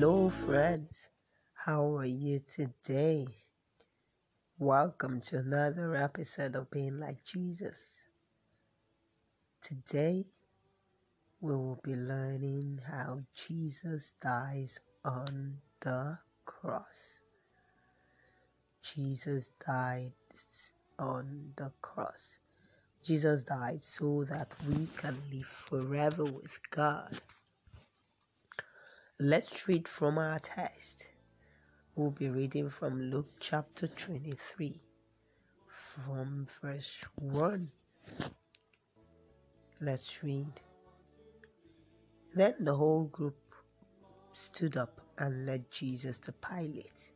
Hello, friends. How are you today? Welcome to another episode of Being Like Jesus. Today, we will be learning how Jesus dies on the cross. Jesus died on the cross. Jesus died so that we can live forever with God. Let's read from our text. We'll be reading from Luke chapter 23, from verse 1. Let's read. Then the whole group stood up and led Jesus to Pilate.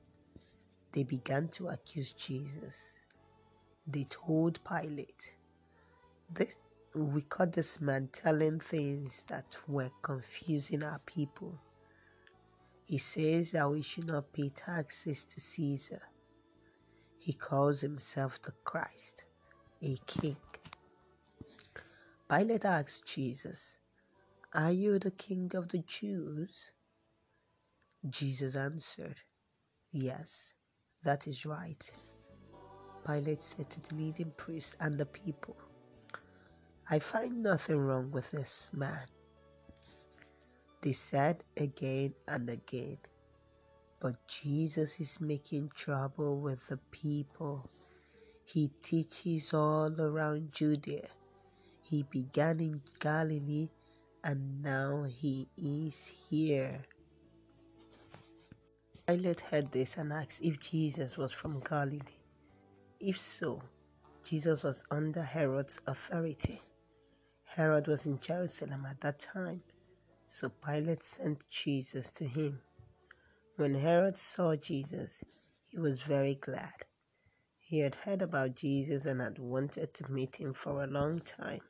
They began to accuse Jesus. They told Pilate, this, We caught this man telling things that were confusing our people. He says that we should not pay taxes to Caesar. He calls himself the Christ, a king. Pilate asked Jesus, Are you the king of the Jews? Jesus answered, Yes, that is right. Pilate said to the leading priests and the people, I find nothing wrong with this man. They said again and again, but Jesus is making trouble with the people. He teaches all around Judea. He began in Galilee and now he is here. Pilate heard this and asked if Jesus was from Galilee. If so, Jesus was under Herod's authority. Herod was in Jerusalem at that time, so Pilate sent Jesus to him. When Herod saw Jesus, he was very glad. He had heard about Jesus and had wanted to meet him for a long time.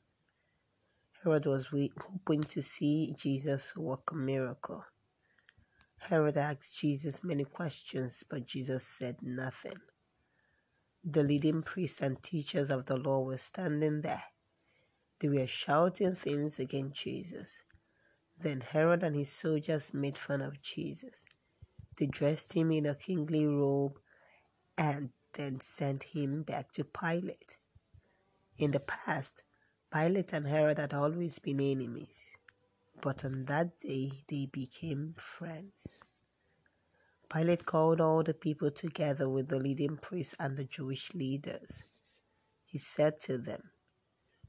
Herod was hoping to see Jesus work a miracle. Herod asked Jesus many questions, but Jesus said nothing. The leading priests and teachers of the law were standing there. They were shouting things against Jesus. Then Herod and his soldiers made fun of Jesus. They dressed him in a kingly robe and then sent him back to Pilate. In the past, Pilate and Herod had always been enemies but on that day they became friends. Pilate called all the people together with the leading priests and the Jewish leaders. He said to them,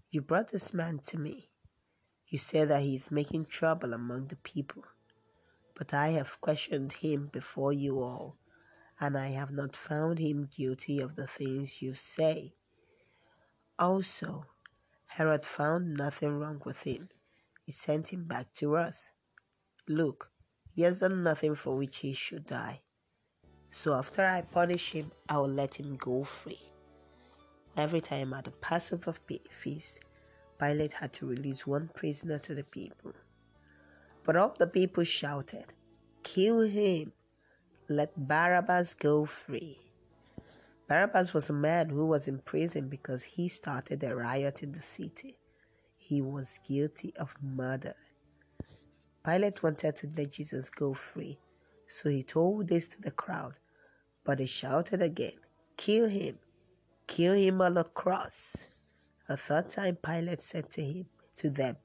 You brought this man to me. You say that he is making trouble among the people. But I have questioned him before you all, and I have not found him guilty of the things you say. Also, Herod found nothing wrong with him he sent him back to us. Look, he has done nothing for which he should die. So after I punish him, I will let him go free. Every time at the Passover feast, Pilate had to release one prisoner to the people. But all the people shouted, Kill him! Let Barabbas go free. Barabbas was a man who was in prison because he started a riot in the city he was guilty of murder. Pilate wanted to let Jesus go free, so he told this to the crowd, but they shouted again, Kill him! Kill him on a cross! A third time Pilate said to him to them,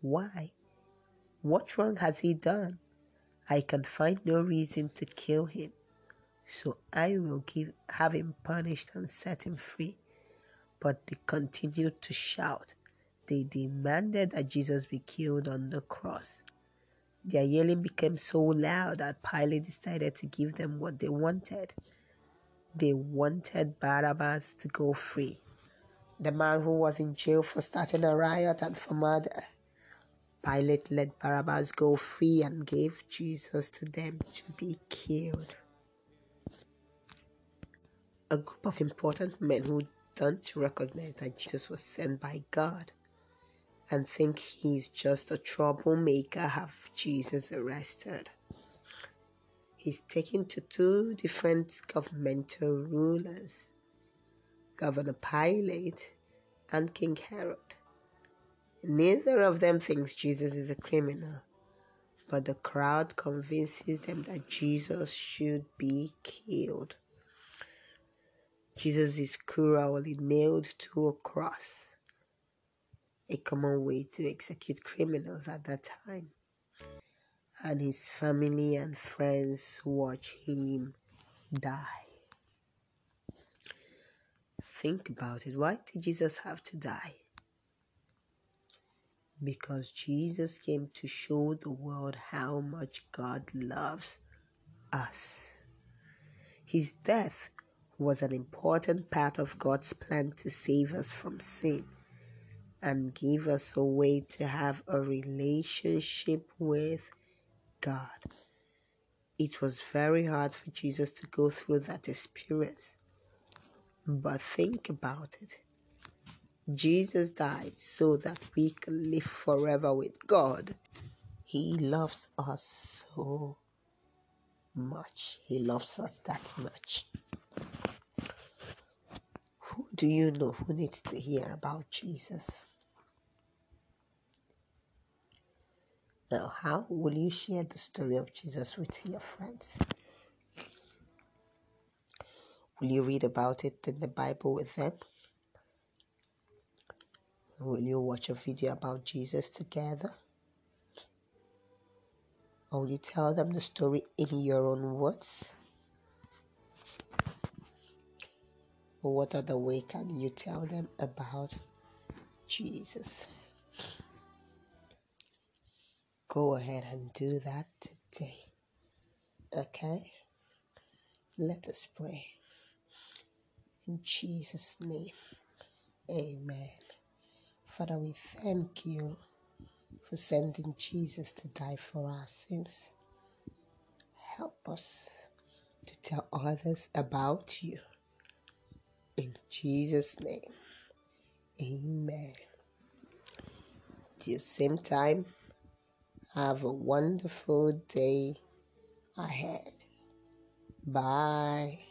Why? What wrong has he done? I can find no reason to kill him. So I will give, have him punished and set him free. But they continued to shout, they demanded that Jesus be killed on the cross. Their yelling became so loud that Pilate decided to give them what they wanted. They wanted Barabbas to go free, the man who was in jail for starting a riot and for murder. Pilate let Barabbas go free and gave Jesus to them to be killed. A group of important men who don't recognize that Jesus was sent by God and think he's just a troublemaker have Jesus arrested. He's taken to two different governmental rulers, Governor Pilate and King Herod. Neither of them thinks Jesus is a criminal, but the crowd convinces them that Jesus should be killed. Jesus is cruelly nailed to a cross, a common way to execute criminals at that time. And his family and friends watch him die. Think about it. Why did Jesus have to die? Because Jesus came to show the world how much God loves us. His death was an important part of God's plan to save us from sin and give us a way to have a relationship with God. It was very hard for Jesus to go through that experience. But think about it. Jesus died so that we can live forever with God. He loves us so much. He loves us that much. Do you know who needs to hear about Jesus? Now, how will you share the story of Jesus with your friends? Will you read about it in the Bible with them? Will you watch a video about Jesus together? Or will you tell them the story in your own words? What other way can you tell them about Jesus? Go ahead and do that today. Okay? Let us pray. In Jesus' name, amen. Father, we thank you for sending Jesus to die for our sins. Help us to tell others about you. In Jesus' name, amen. Till same time, have a wonderful day ahead. Bye.